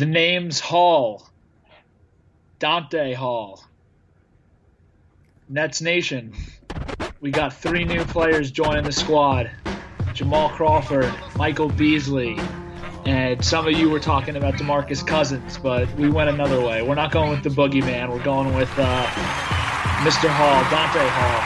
The name's Hall. Dante Hall. Nets Nation. We got three new players joining the squad. Jamal Crawford, Michael Beasley, and some of you were talking about DeMarcus Cousins, but we went another way. We're not going with the boogeyman. We're going with uh, Mr. Hall, Dante Hall.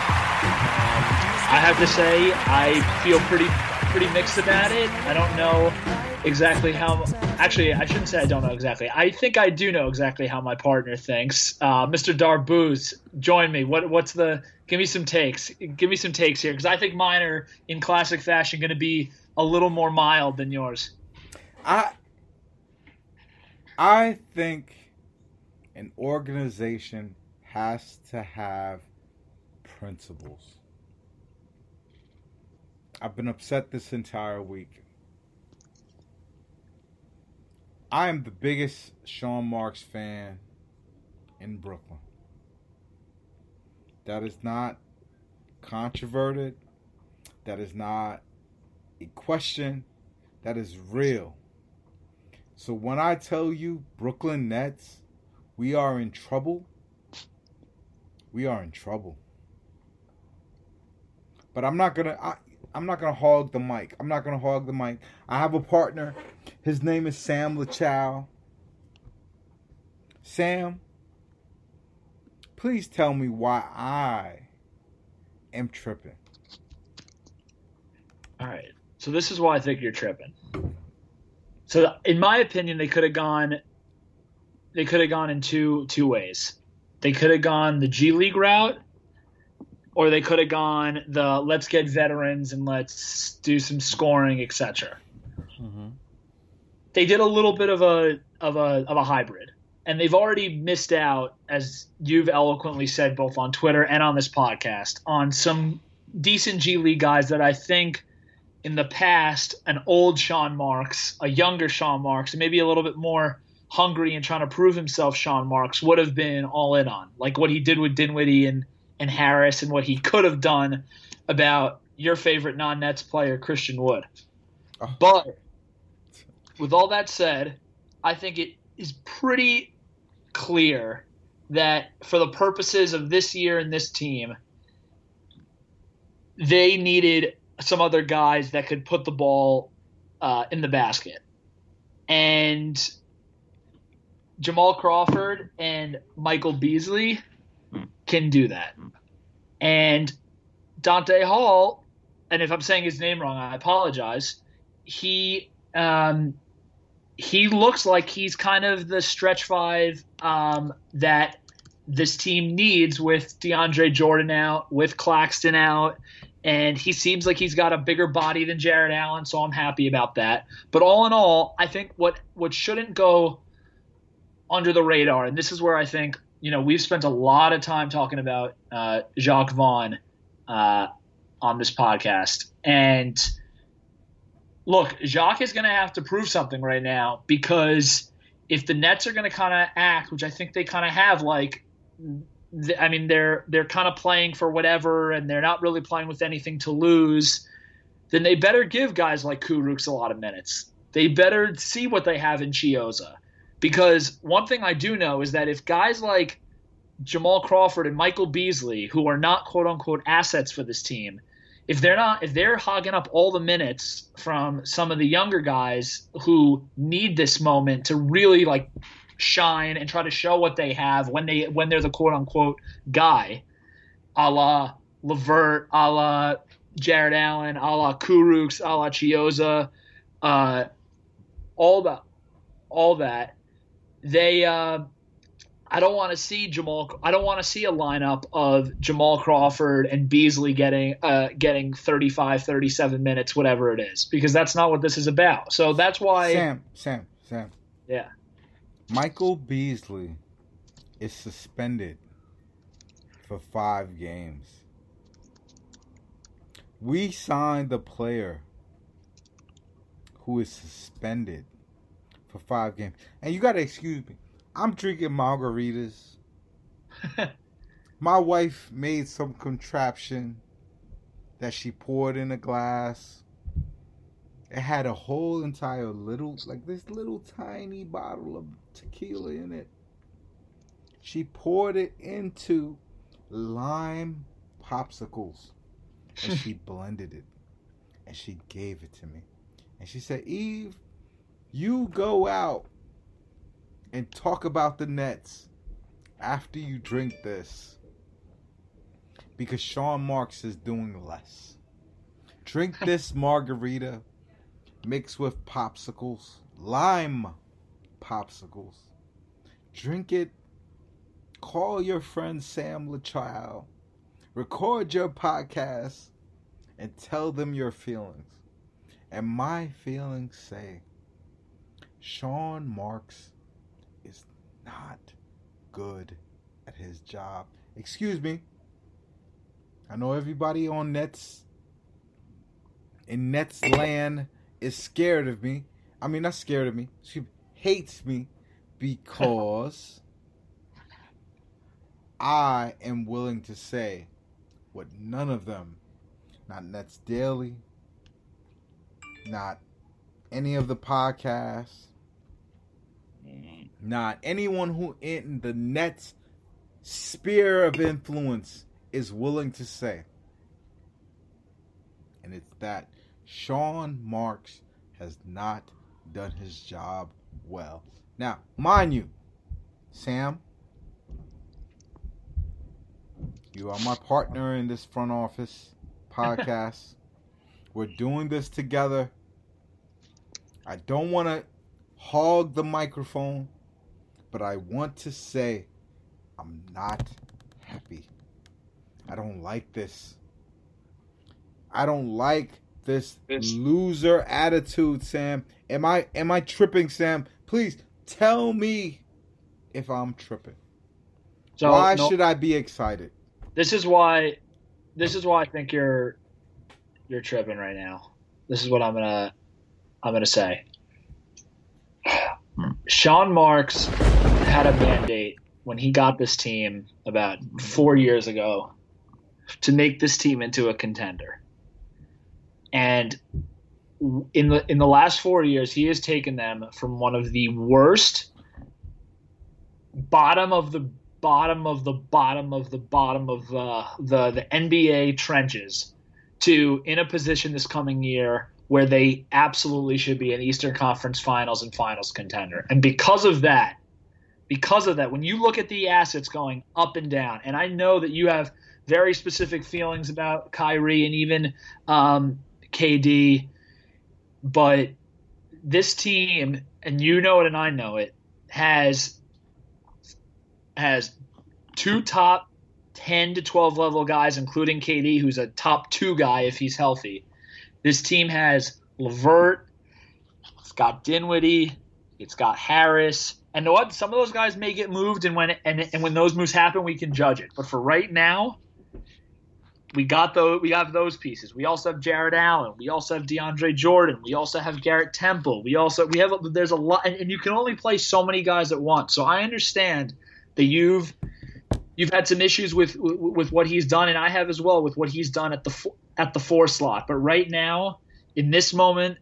Um, I have to say, I feel pretty pretty mixed about it. I don't know exactly how. Actually, I shouldn't say I don't know exactly. I think I do know exactly how my partner thinks. Uh, Mr. Darbooz, join me. What what's the? Give me some takes. Give me some takes here because I think mine are in classic fashion going to be a little more mild than yours. I I think an organization has to have principles. I've been upset this entire week. I am the biggest Sean Marks fan in Brooklyn. That is not controverted. That is not a question. That is real. So when I tell you Brooklyn Nets, we are in trouble, we are in trouble. But I'm not gonna. I, I'm not gonna hog the mic. I'm not gonna hog the mic. I have a partner. His name is Sam LaChow. Sam, please tell me why I am tripping. All right. So this is why I think you're tripping. So in my opinion, they could have gone. They could have gone in two two ways. They could have gone the G League route, or they could have gone the let's get veterans and let's do some scoring, etc. Mm-hmm. They did a little bit of a of a of a hybrid, and they've already missed out, as you've eloquently said both on Twitter and on this podcast, on some decent G League guys that I think in the past an old Sean Marks, a younger Sean Marks, and maybe a little bit more hungry and trying to prove himself, Sean Marks would have been all in on, like what he did with Dinwiddie and and Harris, and what he could have done about your favorite non-Nets player, Christian Wood. Oh. But with all that said, I think it is pretty clear that for the purposes of this year and this team, they needed some other guys that could put the ball uh, in the basket. And Jamal Crawford and Michael Beasley can do that. And Dante Hall, and if I'm saying his name wrong, I apologize. He um, he looks like he's kind of the stretch five um, that this team needs with DeAndre Jordan out, with Claxton out, and he seems like he's got a bigger body than Jarrett Allen, so I'm happy about that. But all in all, I think what what shouldn't go under the radar, and this is where I think you know we've spent a lot of time talking about uh, Jacque Vaughn uh, on this podcast, and look, Jacque is going to have to prove something right now because if the Nets are going to kind of act, which I think they kind of have, like I mean, they're they're kind of playing for whatever, and they're not really playing with anything to lose. Then they better give guys like Kurucs a lot of minutes. They better see what they have in Chiozza, because one thing I do know is that if guys like Jamal Crawford and Michael Beasley, who are not quote unquote assets for this team, if they're not if they're hogging up all the minutes from some of the younger guys who need this moment to really like shine and try to show what they have when they when they're the quote unquote guy, a la Levert, a la Jarrett Allen, a la Kurucs, a la Chiozza, uh, all that, all that. They, uh, I don't want to see Jamal. I don't want to see a lineup of Jamal Crawford and Beasley getting uh, getting 35, 37 minutes, whatever it is, because that's not what this is about. So that's why. Sam, Sam, Sam Yeah. Michael Beasley is suspended for five games. We signed the player who is suspended for five games. And you gotta excuse me. I'm drinking margaritas. My wife made some contraption that she poured in a glass. It had a whole entire little, like this little tiny bottle of tequila in it. She poured it into lime popsicles and she blended it and she gave it to me. And she said, Eve, you go out and talk about the Nets after you drink this because Sean Marks is doing less. Drink this margarita mixed with popsicles, lime popsicles. Drink it. Call your friend Sam LaChild. Record your podcast and tell them your feelings. And my feelings say Sean Marks is not good at his job. Excuse me. I know everybody on Nets in Nets land is scared of me. I mean, not scared of me. She hates me because I am willing to say what none of them, not Nets Daily, not any of the podcasts, mm. Not anyone who in the Nets sphere of influence is willing to say. And it's that Sean Marks has not done his job well. Now, mind you, Sam, you are my partner in this front office podcast. We're doing this together. I don't want to hog the microphone, but I want to say I'm not happy. I don't like this. I don't like this loser attitude, Sam. Am I am I tripping, Sam? Please tell me if I'm tripping. So, why no, should I be excited? This is why this is why I think you're you're tripping right now. This is what I'm gonna I'm gonna say. Sean Marks had a mandate when he got this team about four years ago to make this team into a contender. And in the in the last four years, he has taken them from one of the worst, bottom of the bottom of the bottom of the bottom of uh, the the NBA trenches to in a position this coming year where they absolutely should be an Eastern Conference Finals and Finals contender. And because of that, because of that, when you look at the assets going up and down, and I know that you have very specific feelings about Kyrie and even um, KD, but this team, and you know it and I know it, has has two top 10 to 12 level guys, including KD, who's a top two guy if he's healthy. This team has LeVert, it's got Dinwiddie, it's got Harris, and what some of those guys may get moved, and when and, and when those moves happen, we can judge it. But for right now, we got those we have those pieces. We also have Jarrett Allen. We also have DeAndre Jordan. We also have Garrett Temple. We also we have there's a lot, and, and you can only play so many guys at once. So I understand that you've you've had some issues with with what he's done, and I have as well with what he's done at the at the four slot. But right now, in this moment,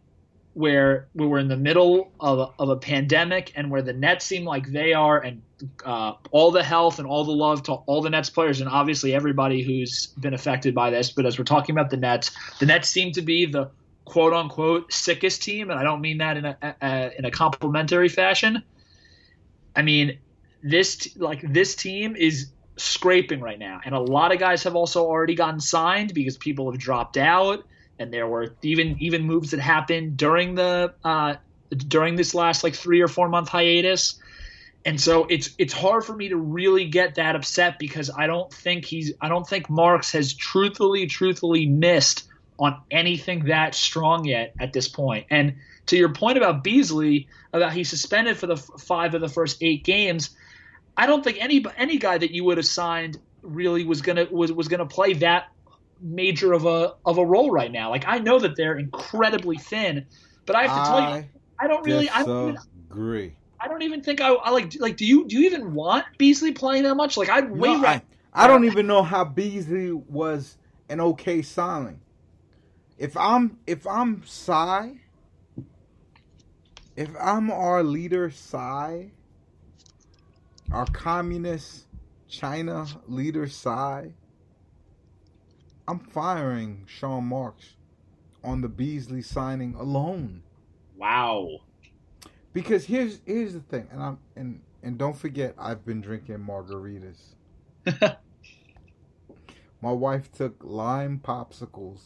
where we were in the middle of a, of a pandemic and where the Nets seem like they are, and uh, all the health and all the love to all the Nets players, and obviously everybody who's been affected by this. But as we're talking about the Nets, the Nets seem to be the quote unquote sickest team, and I don't mean that in a, a in a complimentary fashion. I mean this like this team is scraping right now, and a lot of guys have also already gotten signed because people have dropped out and there were even even moves that happened during the uh, during this last like three or four month hiatus. And so it's it's hard for me to really get that upset because I don't think he's I don't think Marks has truthfully truthfully missed on anything that strong yet at this point. And to your point about Beasley, about he's suspended for the five of the first eight games, I don't think any any guy that you would have signed really was gonna was was gonna play that major of a of a role right now. Like I know that they're incredibly thin, but I have to tell you, I don't really. I don't agree. I don't even think I, I like like. Do you do you even want Beasley playing that much? Like I'd way. No, I, I don't even know how Beasley was an okay signing. If I'm if I'm Tsai, if I'm our leader Tsai, our communist China leader Tsai, I'm firing Sean Marks on the Beasley signing alone. Wow. Because here's here's the thing, and I'm and and don't forget I've been drinking margaritas. My wife took lime popsicles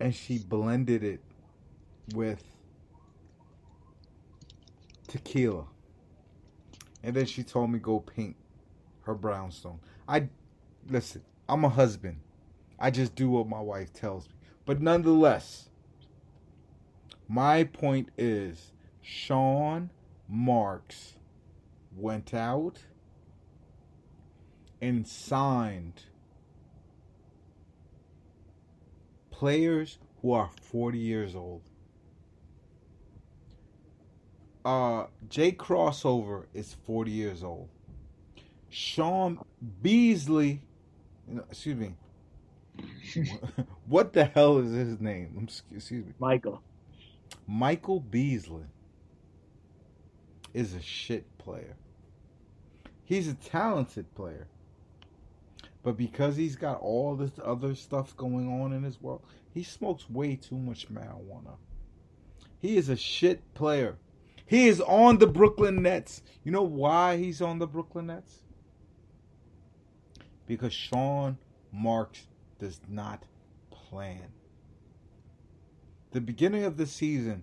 and she blended it with tequila. And then she told me go paint her brownstone. I listen, I'm a husband. I just do what my wife tells me. But nonetheless, my point is Sean Marks went out and signed players who are 40 years old. Uh, Jay Crossover is 40 years old. Sean Beasley, excuse me. what the hell is his name? Excuse me. Michael. Michael Beasley is a shit player. He's a talented player. But because he's got all this other stuff going on in his world, he smokes way too much marijuana. He is a shit player. He is on the Brooklyn Nets. You know why he's on the Brooklyn Nets? Because Sean Marks does not plan. The beginning of the season,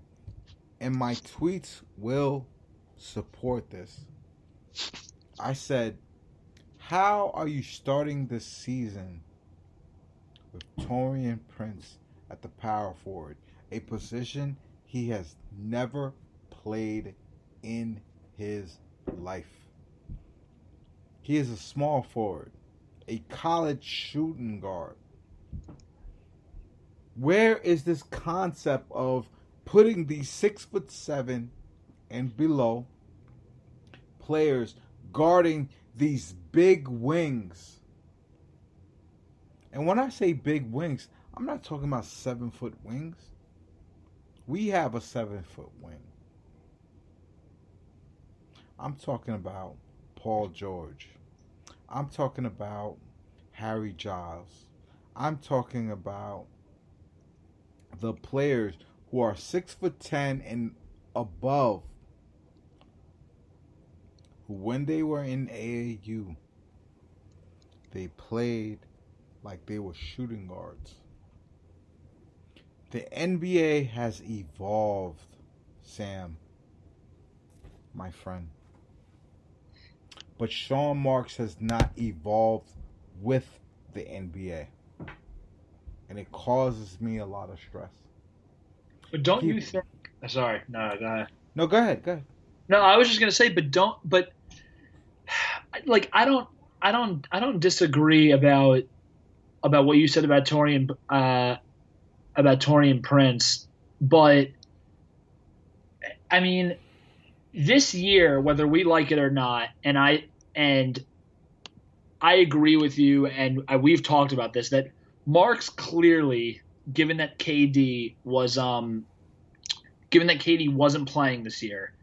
and my tweets will support this. I said how are you starting this season with Taurean Prince at the power forward, a position he has never played in his life? He is a small forward, a college shooting guard. Where is this concept of putting these six foot seven and below players guarding these big wings. And when I say big wings, I'm not talking about seven foot wings. We have a seven foot wing. I'm talking about Paul George. I'm talking about Harry Giles. I'm talking about the players who are six foot ten and above when they were in AAU, they played like they were shooting guards. The NBA has evolved, Sam, my friend. But Sean Marks has not evolved with the NBA. And it causes me a lot of stress. But don't you think. Sorry, no, go ahead. No, go ahead, go ahead. No, I was just gonna say, but don't, but like I don't I don't I don't disagree about about what you said about Taurean uh, about Taurean Prince, but I mean this year, whether we like it or not, and I and I agree with you, and we've talked about this that Marks clearly, given that KD was um, given that KD wasn't playing this year,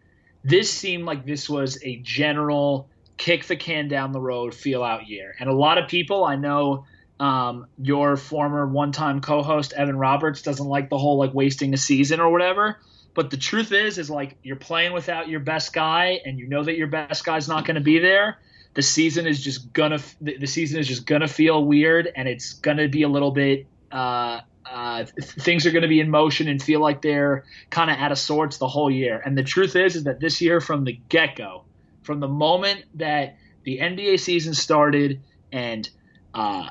this seemed like this was a general kick the can down the road, feel out year. And a lot of people I know. Um, your former one-time co-host Evan Roberts doesn't like the whole like wasting a season or whatever. But the truth is, is like you're playing without your best guy, and you know that your best guy's not going to be there. The season is just gonna the season is just gonna feel weird, and it's gonna be a little bit. Uh, uh, things are going to be in motion and feel like they're kind of out of sorts the whole year. And the truth is, is that this year from the get go, from the moment that the NBA season started and uh,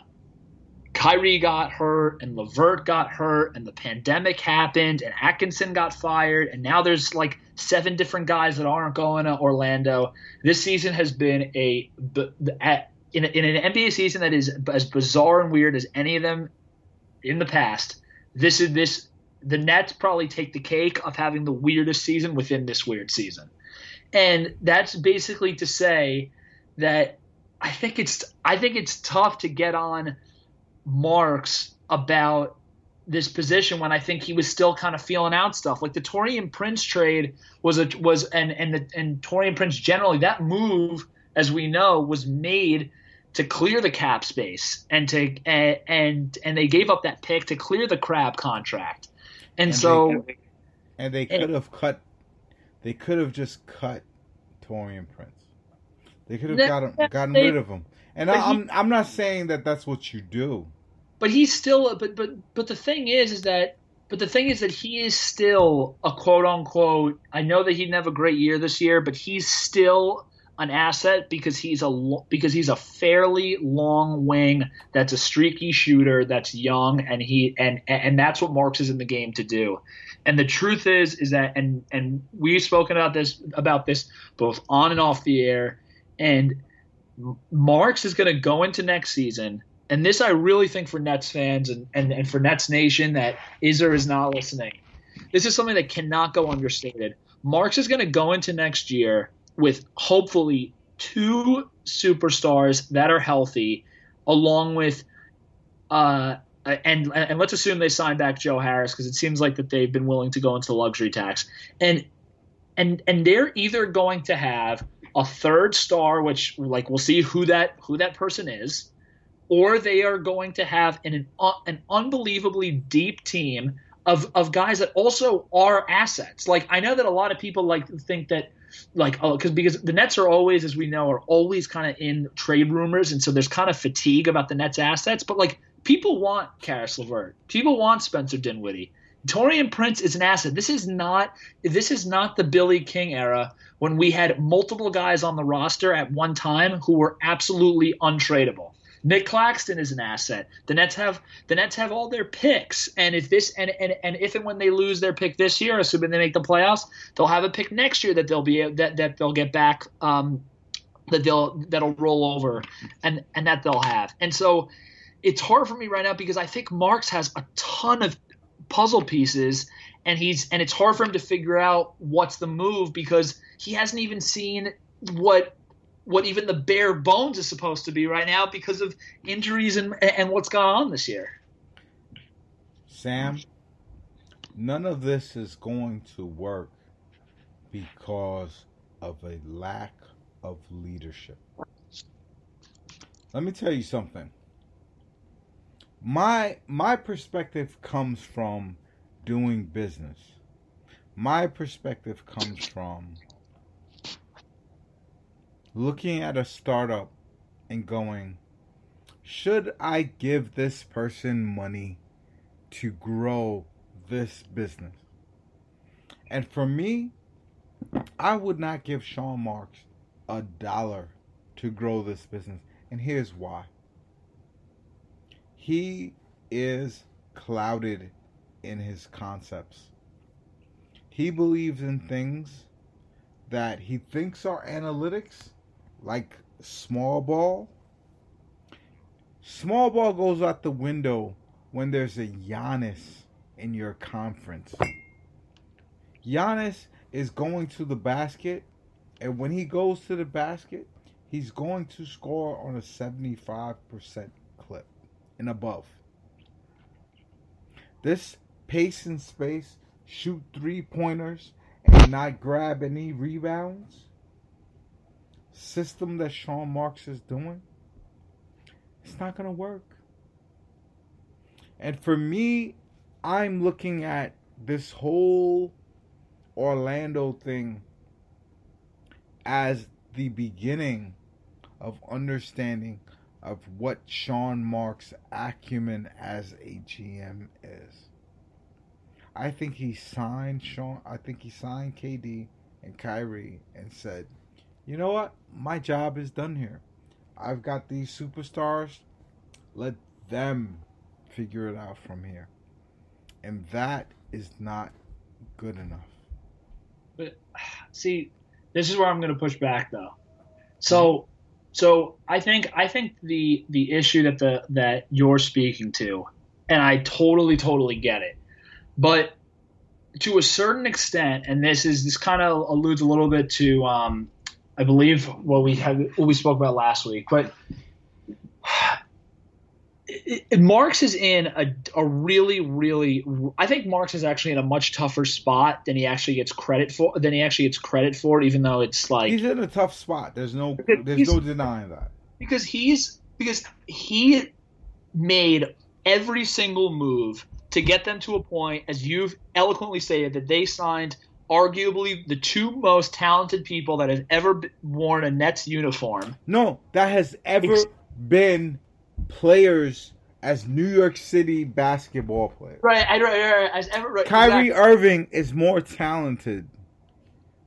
Kyrie got hurt and LeVert got hurt and the pandemic happened and Atkinson got fired and now there's like seven different guys that aren't going to Orlando. This season has been a in, in an NBA season that is as bizarre and weird as any of them in the past. This is this the Nets probably take the cake of having the weirdest season within this weird season. And that's basically to say that I think it's I think it's tough to get on Marks about this position when I think he was still kind of feeling out stuff. Like the Taurean Prince trade was a was and and the, and Taurean Prince generally that move, as we know, was made to clear the cap space and to and and, and they gave up that pick to clear the Crabbe contract. And, and so they, and they could have cut they could have just cut Taurean Prince. They could have gotten gotten they, rid of him. And I, I'm I'm not saying that that's what you do. But he's still but but but the thing is is that but the thing is that he is still a quote unquote. I know that he didn't have a great year this year, but he's still an asset because he's a because he's a fairly long wing that's a streaky shooter that's young and he and and that's what Marks is in the game to do. And the truth is is that and and we've spoken about this about this both on and off the air and Marks is going to go into next season and this I really think for Nets fans and, and, and for Nets Nation that is or is not listening. This is something that cannot go understated. Marks is going to go into next year with hopefully two superstars that are healthy, along with uh, and and let's assume they sign back Joe Harris because it seems like that they've been willing to go into luxury tax and and and they're either going to have a third star, which like we'll see who that who that person is, or they are going to have an an, unbelievably deep team of of guys that also are assets. Like I know that a lot of people like think that like oh because because the Nets are always as we know are always kind of in trade rumors and so there's kind of fatigue about the Nets assets but like people want Caris LeVert. People want Spencer Dinwiddie. Taurean Prince is an asset. This is not this is not the Billy King era when we had multiple guys on the roster at one time who were absolutely untradeable Nic Claxton is an asset. The Nets have the Nets have all their picks, and if this and and, and if and when they lose their pick this year, assuming they make the playoffs, they'll have a pick next year that they'll be that that they'll get back. Um, that they'll that'll roll over, and and that they'll have. And so, it's hard for me right now because I think Marks has a ton of puzzle pieces and he's and it's hard for him to figure out what's the move because he hasn't even seen what what even the bare bones is supposed to be right now because of injuries and and what's gone on this year. Sam, none of this is going to work because of a lack of leadership. Let me tell you something. My my perspective comes from doing business. My perspective comes from looking at a startup and going, should I give this person money to grow this business? And for me, I would not give Sean Marks a dollar to grow this business. And here's why he is clouded in his concepts. He believes in things that he thinks are analytics like small ball. Small ball goes out the window when there's a Giannis in your conference. Giannis is going to the basket, and when he goes to the basket, he's going to score on a 75% clip and above. This pace and space, shoot three pointers, and not grab any rebounds system that Sean Marks is doing, it's not going to work. And for me, I'm looking at this whole Orlando thing as the beginning of understanding of what Sean Marks' acumen as a GM is. I think he signed Sean. I think he signed KD and Kyrie and said, you know what? My job is done here. I've got these superstars. Let them figure it out from here. And that is not good enough. But see, this is where I'm going to push back though. So, so I think I think the the issue that the that you're speaking to, and I totally totally get it, but to a certain extent, and this is this kind of alludes a little bit to um, I believe what we had what we spoke about last week, but Marks is in a, a really, really. I think Marks is actually in a much tougher spot than he actually gets credit for. Than he actually gets credit for, even though it's like he's in a tough spot. There's no, there's no denying that. Because he's because he made every single move to get them to a point, as you've eloquently stated, that they signed arguably the two most talented people that have ever worn a Nets uniform. No, that has ever been players as New York City basketball players. Right, I, right, right, as ever. Right, Kyrie exactly. Irving is more talented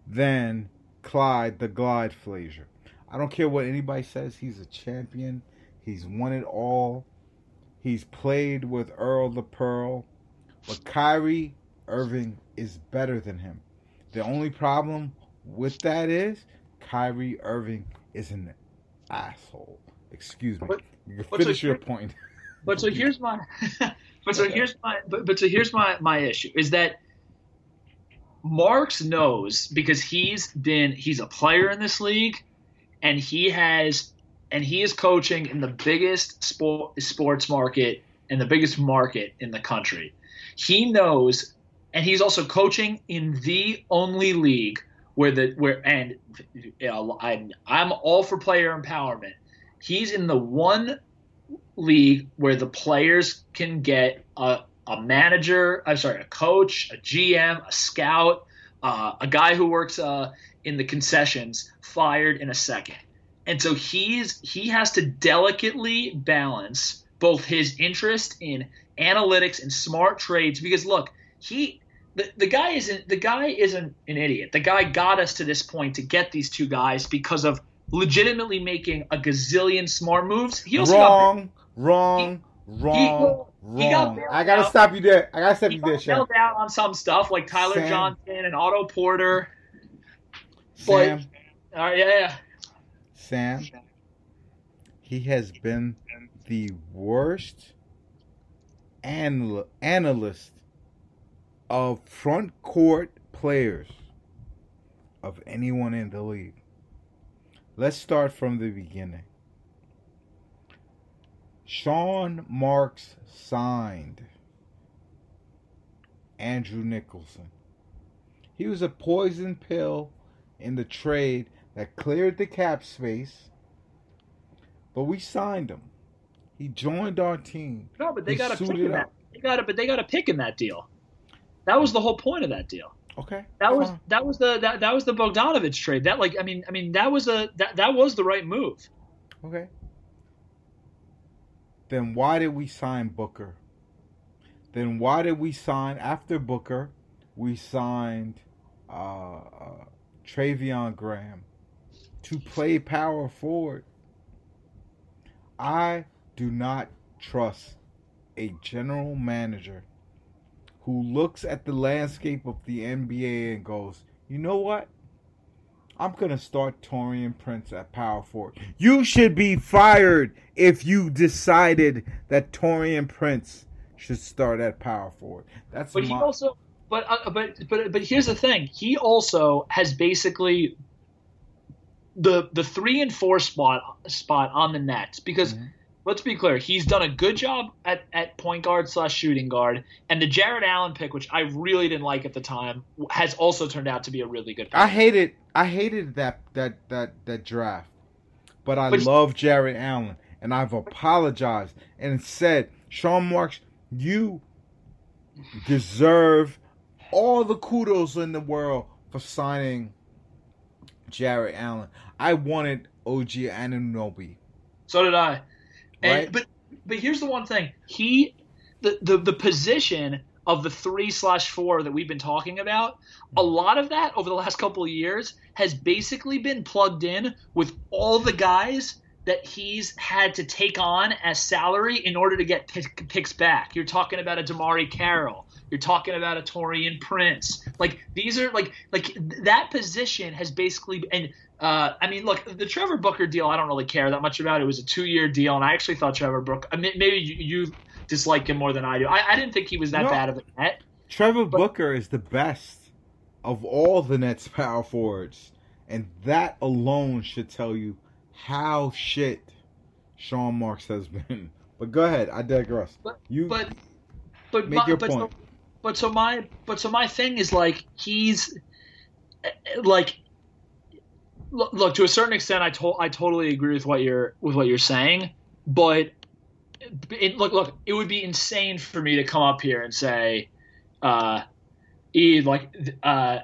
than Clyde the Glide Frazier. I don't care what anybody says. He's a champion. He's won it all. He's played with Earl the Pearl. But Kyrie Irving is better than him. The only problem with that is Kyrie Irving is an asshole. Excuse me. But, you can finish so your point. But so here's my but so here's my but, but so here's my my issue is that Marks knows because he's been he's a player in this league and he has and he is coaching in the biggest sport sports market and the biggest market in the country. He knows and he's also coaching in the only league where the where and you know, I'm I'm all for player empowerment. He's in the one league where the players can get a, a manager, I'm sorry, a coach, a GM, a scout, uh, a guy who works uh, in the concessions fired in a second. And so he's he has to delicately balance both his interest in analytics and smart trades because look, he the, the guy isn't the guy isn't an idiot. The guy got us to this point to get these two guys because of legitimately making a gazillion smart moves. He also wrong, got, wrong, he, wrong, he, he wrong. I gotta out. stop you there. I gotta stop he you there. Sean. down on some stuff like Tyler Sam. Johnson and Otto Porter. Sam. But, uh, yeah, yeah. Sam. He has been the worst anal- analyst of front court players of anyone in the league. Let's start from the beginning. Sean Marks signed Andrew Nicholson. He was a poison pill in the trade that cleared the cap space, but we signed him. He joined our team. No, but they got a pick in that. They got a, but they got a pick in that deal. That was the whole point of that deal. Okay. That was that was the that, that was the Bogdanovich trade. That like I mean I mean that was a that, that was the right move. Okay. Then why did we sign Booker? Then why did we sign after Booker? We signed uh, uh, Treveon Graham to play power forward. I do not trust a general manager who looks at the landscape of the NBA and goes, you know what? I'm going to start Taurean Prince at power forward. You should be fired if you decided that Taurean Prince should start at power forward. That's but my... he also but uh, but but but here's the thing. He also has basically the the 3 and 4 spot spot on the Nets because mm-hmm let's be clear, he's done a good job at, at point guard slash shooting guard, and the Jarrett Allen pick, which I really didn't like at the time, has also turned out to be a really good. Pick. I hated I hated that that that that draft, but I but love Jarrett Allen, and I've apologized and said, Sean Marks, you deserve all the kudos in the world for signing Jarrett Allen. I wanted OG Anunoby. So did I. And, right. But but here's the one thing: he the the, the position of the three slash four that we've been talking about, a lot of that over the last couple of years has basically been plugged in with all the guys that he's had to take on as salary in order to get pick, picks back. You're talking about a DeMarre Carroll. You're talking about a Taurean Prince. Like these are like like that position has basically and uh, I mean, look, the Trevor Booker deal, I don't really care that much about. It was a two-year deal, and I actually thought Trevor Booker. I mean, maybe you, you dislike him more than I do. I, I didn't think he was that No. bad of a net. Trevor Booker is the best of all the Nets power forwards, and that alone should tell you how shit Sean Marks has been. But go ahead, I digress. But- you But but make my, your but point. So, but so my but so my thing is like he's like look, look to a certain extent I to, I totally agree with what you're with what you're saying, but it, look look it would be insane for me to come up here and say uh e like uh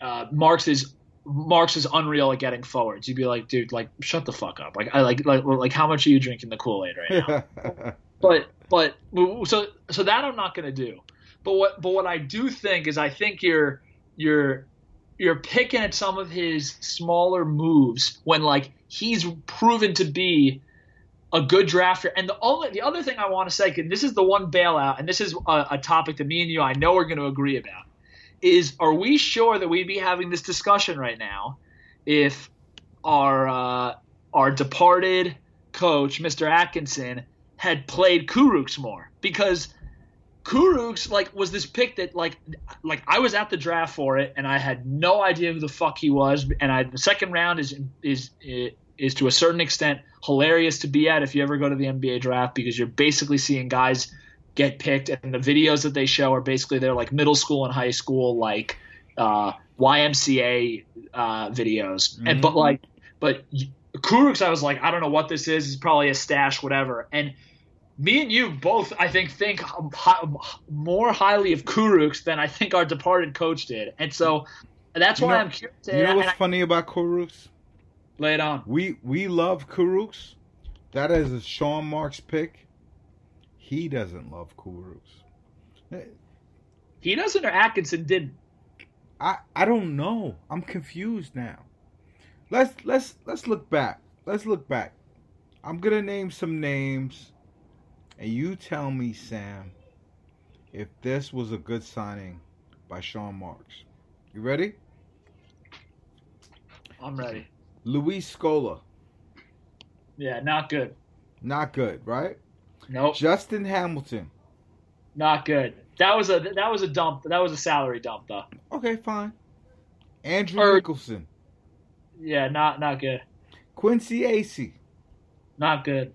uh Marks is Marks is unreal at getting forwards. You'd be like, dude, like shut the fuck up. Like I like like like how much are you drinking the Kool Aid right now? but but so so that I'm not going to do. But what but what I do think is I think you're you're you're picking at some of his smaller moves when like he's proven to be a good drafter. And the only the other thing I want to say, and this is the one bailout, and this is a, a topic that me and you I know are going to agree about, is are we sure that we'd be having this discussion right now if our uh, our departed coach, Mr. Atkinson, had played Kurucs more because Kurucs like was this pick that like like I was at the draft for it and I had no idea who the fuck he was and I the second round is is is to a certain extent hilarious to be at if you ever go to the NBA draft because you're basically seeing guys get picked and the videos that they show are basically they're like middle school and high school like uh, YMCA uh, videos. And but Mhm. like but Kurucs I was like I don't know what this is. It's probably a stash whatever. And me and you both, I think, think more highly of Kurucs than I think our departed coach did, and so that's You why know- I'm curious. you know what's I- funny about Kurucs? lay it on. We we love Kurucs. That is a Sean Marks pick. He doesn't love Kurucs. He doesn't, or Atkinson didn't. I I don't know. I'm confused now. Let's let's let's look back. Let's look back. I'm gonna name some names, and you tell me, Sam, if this was a good signing by Sean Marks. You ready? I'm ready. Luis Scola, Yeah, not good. not good, right? Nope, Justin Hamilton, not good. That was a that was a dump. That was a salary dump, though. okay, fine. Andrew Or- Nicholson, Yeah, not not good. Quincy Acy, Not good.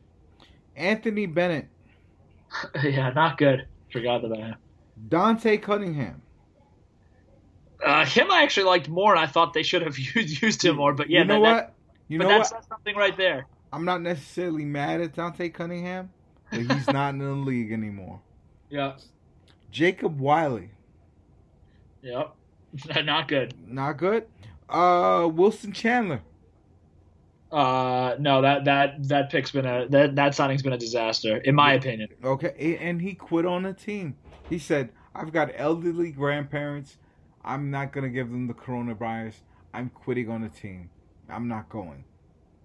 Anthony Bennett, yeah, not good. Forgot about him. Dante Cunningham. Uh, him, I actually liked more, and I thought they should have used, used him more. But yeah, you know that, what? That, You but know that's, what? that's something right there. I'm not necessarily mad at Dante Cunningham, but he's not in the league anymore. Yeah. Jacob Wiley, Yep. not good. not good. Uh, Wilson Chandler, Uh, no, that that that pick's been a that that signing's been a disaster, in my opinion. okay, and he quit on the team. He said, "I've got elderly grandparents. I'm not gonna give them the coronavirus. I'm quitting on the team. I'm not going,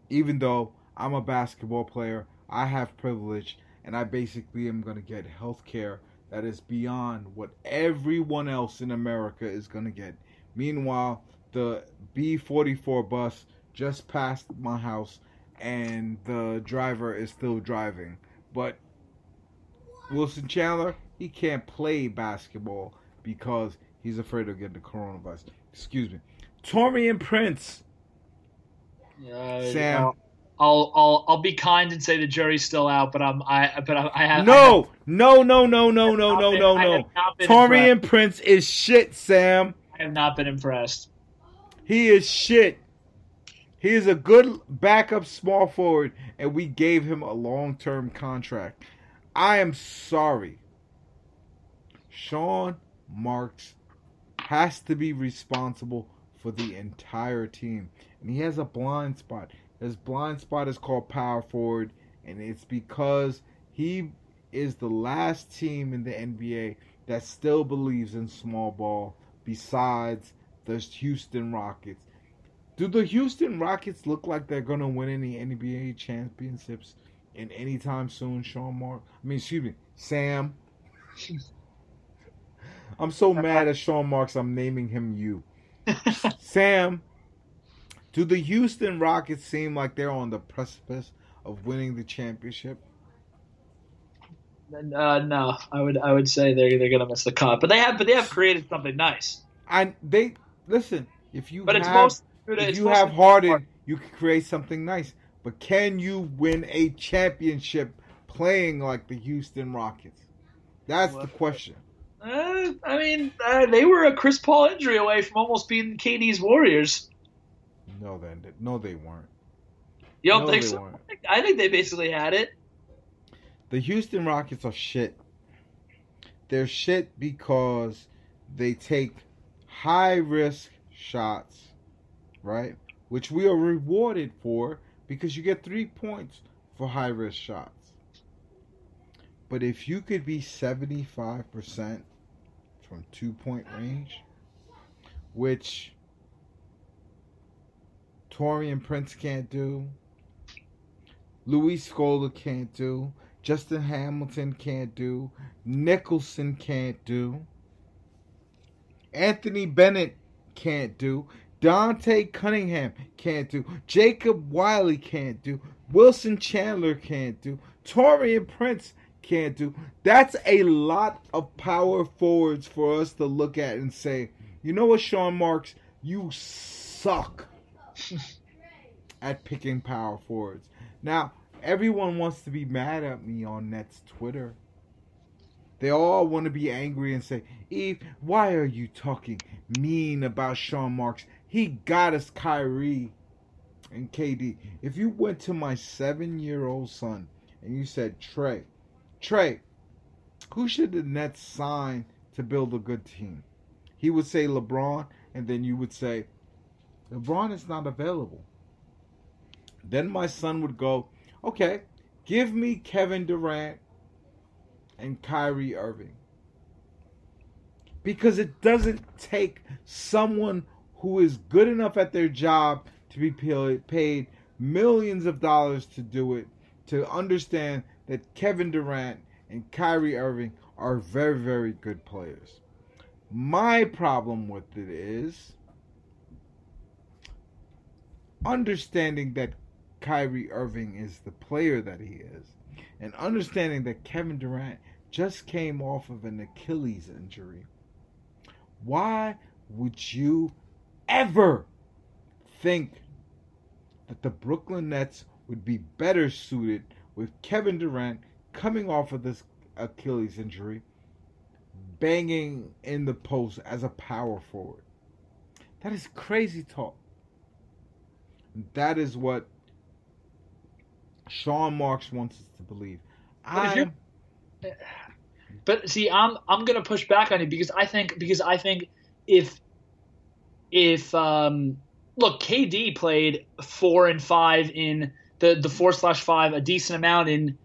even though I'm a basketball player. I have privilege, and I basically am gonna get health care that is beyond what everyone else in America is gonna get. Meanwhile, the B44 bus just past my house and the driver is still driving. But Wilson Chandler, he can't play basketball because he's afraid of getting the coronavirus. Excuse me. Taurean Prince. Uh, Sam. I'll, I'll I'll I'll be kind and say the jury's still out, but I'm I but I, I have No, no, no, no, no, no, no, been- no, no. Taurean impressed. Prince is shit, Sam. I have not been impressed. He is shit. He is a good backup small forward, and we gave him a long term contract. I am sorry. Sean Marks has to be responsible for the entire team. And he has a blind spot. His blind spot is called power forward, and it's because he is the last team in the NBA that still believes in small ball besides the Houston Rockets. Do the Houston Rockets look like they're gonna win any NBA championships in any time soon, Sean Mark? I mean, excuse me, Sam. I'm so mad at Sean Marks. I'm naming him you, Sam. Do the Houston Rockets seem like they're on the precipice of winning the championship? Uh, no, I would I would say they're they're gonna miss the cut, but they have but they have created something nice. And they listen. If you But have, it's most if you have Harden, you can create something nice. But can you win a championship playing like the Houston Rockets? That's the question. Uh, I mean, uh, they were a Chris Paul injury away from almost being KD's Warriors. No, then no, they weren't. You don't No, think so? weren't. I think they basically had it. The Houston Rockets are shit. They're shit because they take high risk shots, right? Which we are rewarded for because you get three points for high risk shots. But if you could be 75% from two point range, which Taurean Prince can't do, Luis Scola can't do, Justin Hamilton can't do, Nicholson can't do, Anthony Bennett can't do, Dante Cunningham can't do, Jacob Wiley can't do, Wilson Chandler can't do, Taurean Prince can't do. That's a lot of power forwards for us to look at and say, you know what, Sean Marks, you suck at picking power forwards. Now, everyone wants to be mad at me on Nets Twitter. They all want to be angry and say, Yves, why are you talking mean about Sean Marks? He got us Kyrie and KD. If you went to my seven year old son and you said, Trey, Trey, who should the Nets sign to build a good team? He would say LeBron, and then you would say, LeBron is not available. Then my son would go, okay, give me Kevin Durant and Kyrie Irving. Because it doesn't take someone who is good enough at their job to be paid millions of dollars to do it, to understand that Kevin Durant and Kyrie Irving are very, very good players. My problem with it is understanding that Kyrie Irving is the player that he is, and understanding that Kevin Durant just came off of an Achilles injury. Why would you ever think that the Brooklyn Nets would be better suited with Kevin Durant coming off of this Achilles injury, banging in the post as a power forward? That is crazy talk. That is what Sean Marks wants us to believe. But I But see, I'm I'm gonna push back on you because I think because I think if if um look, KD played four and five in the the four slash five a decent amount in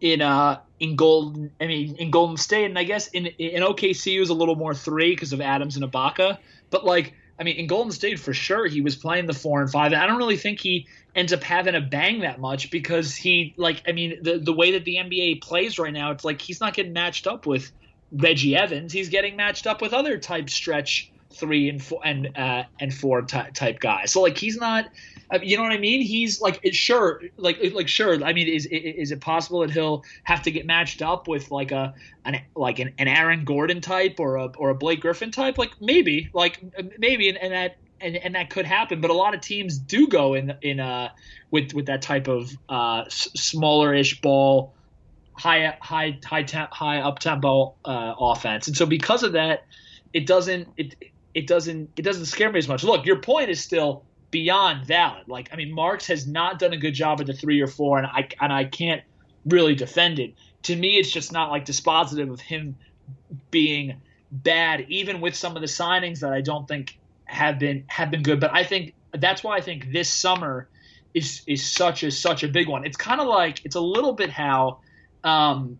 in uh in Golden I mean in Golden State. And I guess in in OKC was a little more three because of Adams and Ibaka, but like I mean in Golden State for sure he was playing the four and five. And I don't really think he ends up having a bang that much because he like I mean the the way that the NBA plays right now it's like he's not getting matched up with Reggie Evans. He's getting matched up with other type stretch three and four and uh, and four type, guys so like he's not uh, you know what I mean he's like sure like like sure I mean is is it possible that he'll have to get matched up with like a an like an, an Aaron Gordon type or a or a Blake Griffin type like maybe like maybe and, and that and, and that could happen. But a lot of teams do go in in uh with with that type of uh s- smaller-ish ball, high high high high up tempo uh, offense. And so because of that, it doesn't it it doesn't it doesn't scare me as much. Look, your point is still beyond valid. Like I mean, Marks has not done a good job at the three or four, and I and I can't really defend it. To me, it's just not like dispositive of him being bad, even with some of the signings that I don't think have been have been good. But I think that's why I think this summer is is such a such a big one. It's kind of like it's a little bit how um,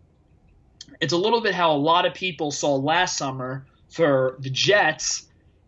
it's a little bit how a lot of people saw last summer for the Jets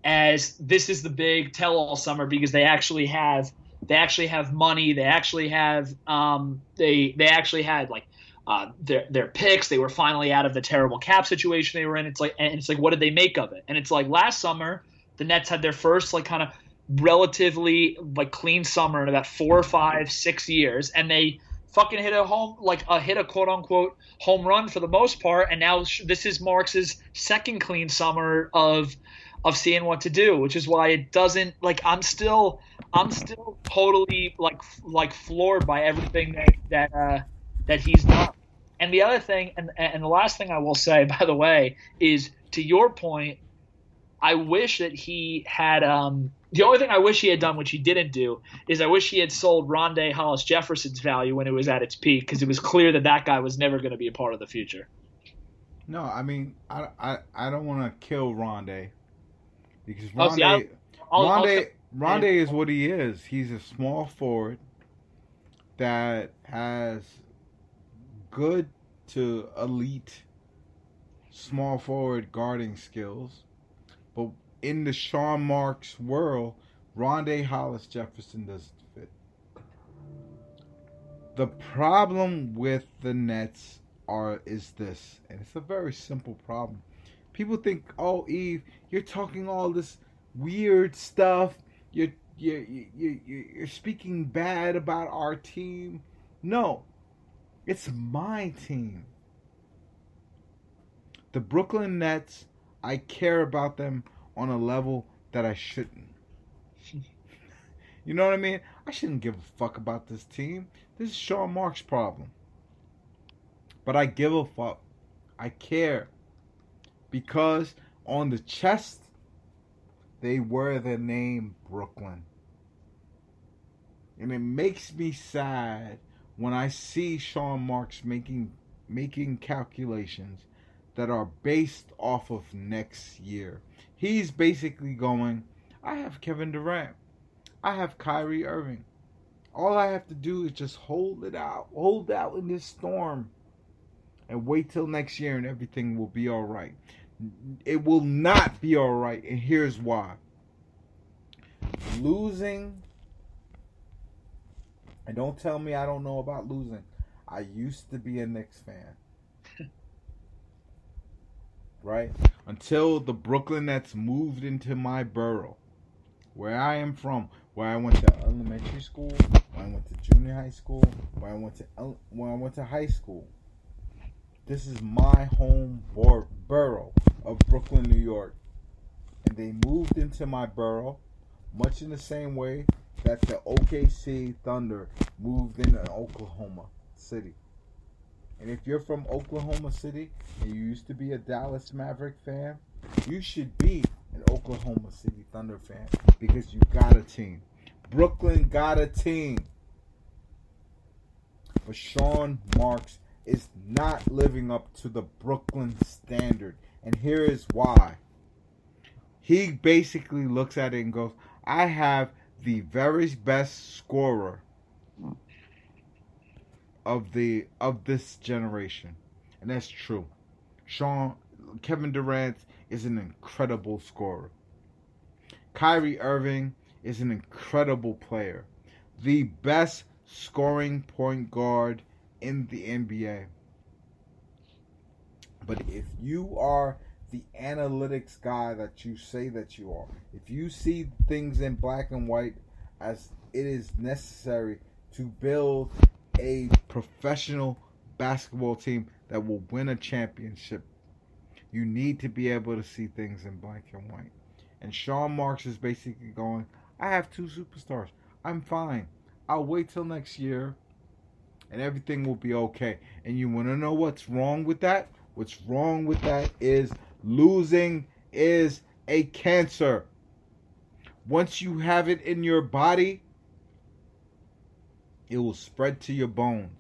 as this is the big tell-all summer because they actually have they actually have money. They actually have um, they they actually had like uh, their their picks. They were finally out of the terrible cap situation they were in. It's like and it's like what did they make of it? And it's like last summer the Nets had their first like kind of relatively like clean summer in about four or five six years, and they fucking hit a home like a hit a quote unquote home run for the most part. And now this is Marks's second clean summer of of seeing what to do, which is why it doesn't like I'm still I'm still totally like like floored by everything that that uh, that he's done. And the other thing, and and the last thing I will say, by the way, is to your point, I wish that he had. Um, the only thing I wish he had done, which he didn't do, is I wish he had sold Rondae Hollis Jefferson's value when it was at its peak, because it was clear that that guy was never going to be a part of the future. No, I mean, I I, I don't want to kill Rondae because Oh, see, I'll- I'll- Rondae Rondae is what he is. He's a small forward that has good to elite small forward guarding skills. But in the Sean Marks world, Rondae Hollis Jefferson doesn't fit. The problem with the Nets are is this, and it's a very simple problem. People think, "Oh, Yves, you're talking all this weird stuff. You're you're you you you're speaking bad about our team." No, it's my team. The Brooklyn Nets, I care about them on a level that I shouldn't. you know what I mean? I shouldn't give a fuck about this team. This is Sean Marks' problem. But I give a fuck. I care. Because on the chest, they wear the name Brooklyn. And it makes me sad when I see Sean Marks making making calculations that are based off of next year. He's basically going, I have Kevin Durant. I have Kyrie Irving. All I have to do is just hold it out, hold out in this storm, and wait till next year and everything will be all right. It will not be all right, and here's why. Losing, and don't tell me I don't know about losing. I used to be a Knicks fan. right? Until the Brooklyn Nets moved into my borough, where I am from, where I went to elementary school, where I went to junior high school, where I went to where I went to high school. This is my home bor- borough of Brooklyn, New York, and they moved into my borough, much in the same way that the OKC Thunder moved into Oklahoma City. And if you're from Oklahoma City and you used to be a Dallas Maverick fan, you should be an Oklahoma City Thunder fan because you got a team. Brooklyn got a team. But Sean Marks is not living up to the Brooklyn standard. And here is why. He basically looks at it and goes, I have the very best scorer of the of this generation. And that's true. Sean Kevin Durant is an incredible scorer. Kyrie Irving is an incredible player. The best scoring point guard in the NBA. But if you are the analytics guy that you say that you are, if you see things in black and white as it is necessary to build a professional basketball team that will win a championship, you need to be able to see things in black and white. And Sean Marks is basically going, I have two superstars. I'm fine. I'll wait till next year and everything will be okay. And you want to know what's wrong with that? What's wrong with that is losing is a cancer. Once you have it in your body, it will spread to your bones.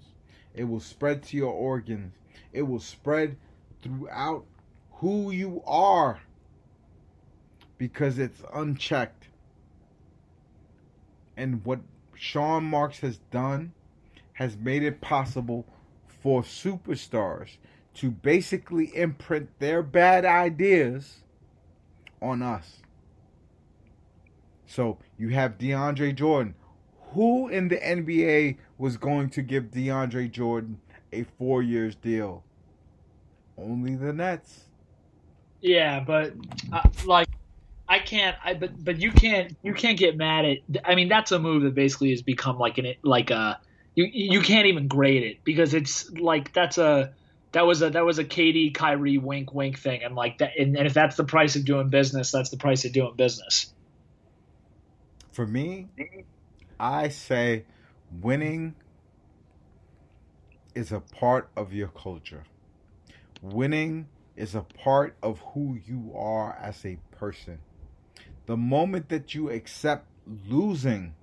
It will spread to your organs. It will spread throughout who you are because it's unchecked. And what Sean Marks has done has made it possible for superstars to basically imprint their bad ideas on us. So you have DeAndre Jordan. Who in the NBA was going to give DeAndre Jordan a four years deal? Only the Nets. Yeah, but uh, like I can't. I but but you can't you can't get mad at. I mean, that's a move that basically has become like an like a you you can't even grade it because it's like that's a that was a that was a KD Kyrie wink wink thing and like that and, and if that's the price of doing business, that's the price of doing business. For me, I say winning is a part of your culture. Winning is a part of who you are as a person. The moment that you accept losing,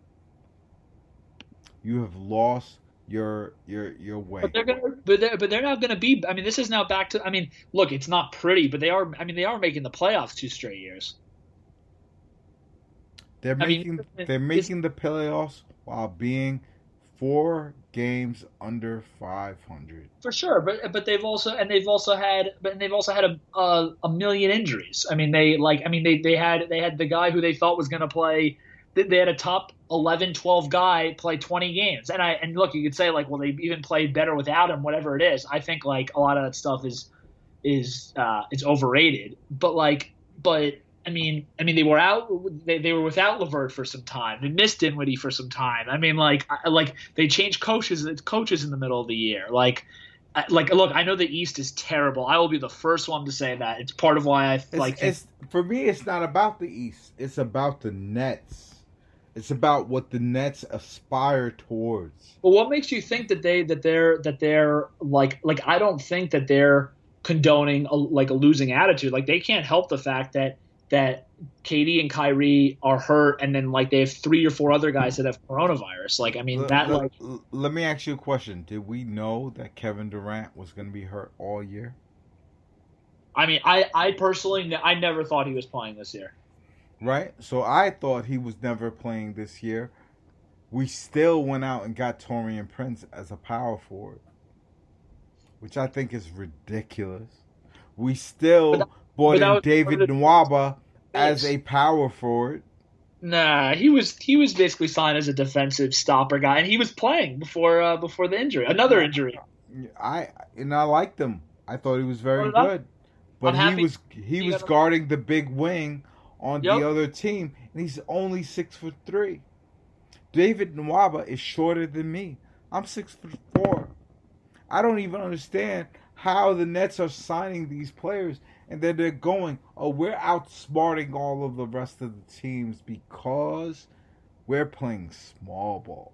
you have lost your your your way. But they're gonna, but they're, but they're not gonna be. I mean, this is now back to. I mean, look, it's not pretty, but they are. I mean, they are making the playoffs two straight years. They're I mean, making they're making the playoffs while being four games under 500. For sure, but but they've also and they've also had but they've also had a a, a million injuries. I mean, they like I mean they they had they had the guy who they thought was going to play. They, had a top 11, 12 guy play 20 games, and I and look, you could say like, well, they even played better without him. Whatever it is, I think like a lot of that stuff is is uh, it's overrated. But like, but I mean, I mean, they were out. They, they were without LeVert for some time. They missed Dinwiddie for some time. I mean, like, I, like they changed coaches. Coaches in the middle of the year. Like, like, look, I know the East is terrible. I will be the first one to say that. It's part of why I It's, like. it's for me it's not about the East. It's about the Nets. It's about what the Nets aspire towards. But what makes you think that they that they're that they're like like I don't think that they're condoning a, like a losing attitude. Like they can't help the fact that that KD and Kyrie are hurt, and then like they have three or four other guys that have coronavirus. Like I mean L- that l- like l- let me ask you a question. Did we know that Kevin Durant was going to be hurt all year? I mean I I personally I never thought he was playing this year. Right? So I thought he was never playing this year. We still went out and got Taurean Prince as a power forward, which I think is ridiculous. We still that- brought in David the- Nwaba as a power forward. Nah, he was he was basically signed as a defensive stopper guy, and he was playing before uh, before the injury, another injury. I and I liked him. I thought he was very good, but he was he he was guarding the big wing on Yep. the other team, and he's only six foot three. David Nwaba is shorter than me. I'm six foot four. I don't even understand how the Nets are signing these players and then they're going, oh, we're outsmarting all of the rest of the teams because we're playing small ball.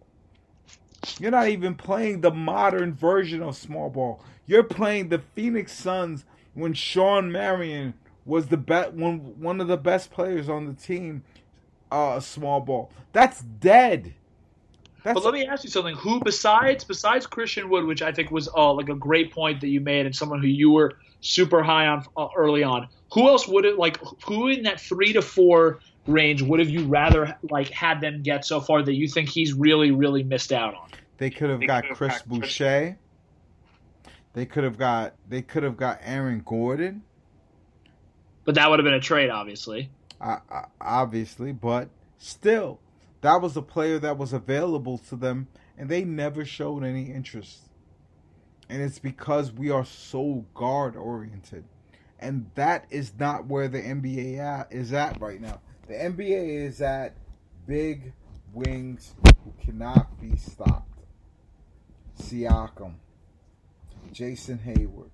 You're not even playing the modern version of small ball. You're playing the Phoenix Suns when Shawn Marion was the best one one of the best players on the team. Uh, small ball. That's dead. That's But let me ask you something. Who besides besides Christian Wood, which I think was uh, like a great point that you made, and someone who you were super high on uh, early on. Who else would it like? Who in that three to four range would have you rather like had them get so far that you think he's really really missed out on? They could have got Chris Boucher. They could have got they could have got Aaron Gordon, But that would have been a trade, obviously. obviously, but still, that was a player that was available to them, and they never showed any interest. And it's because we are so guard oriented, and that is not where the NBA at, is at right now. The NBA is at big wings who cannot be stopped. Siakam, Jason Hayward.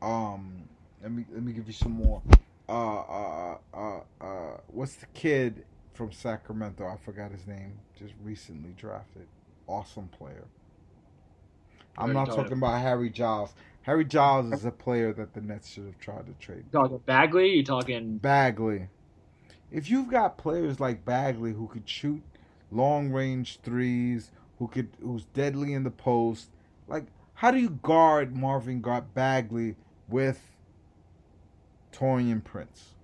Um, let me let me give you some more. Uh, uh, uh, uh, what's the kid from Sacramento? I forgot his name. Just recently drafted. Awesome player. I'm not talking about Harry Giles. Harry Giles is a player that the Nets should have tried to trade. You talking Bagley? You talking? Bagley. If you've got players like Bagley who could shoot long range threes, who could who's deadly in the post, like how do you guard Marvin Bagley with Taurean Prince?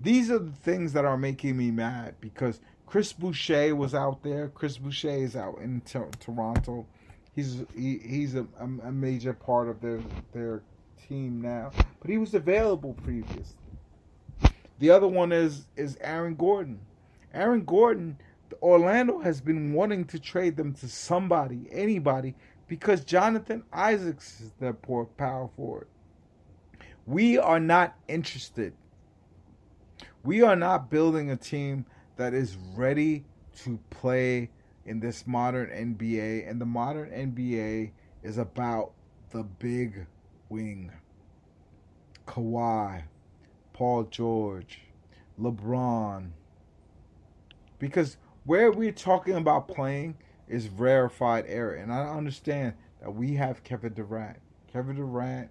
These are the things that are making me mad because Chris Boucher was out there. Chris Boucher is out in Tor- Toronto. He's he, he's a, a, a major part of their their team now, but he was available previously. The other one is is Aaron Gordon. Aaron Gordon, Orlando has been wanting to trade them to somebody, anybody, because Jonathan Isaacs is their poor power forward. We are not interested. We are not building a team that is ready to play in this modern NBA, and the modern NBA is about the big wing. Kawhi, Paul George, LeBron. Because where we're talking about playing is rarefied air. And I understand that we have Kevin Durant. Kevin Durant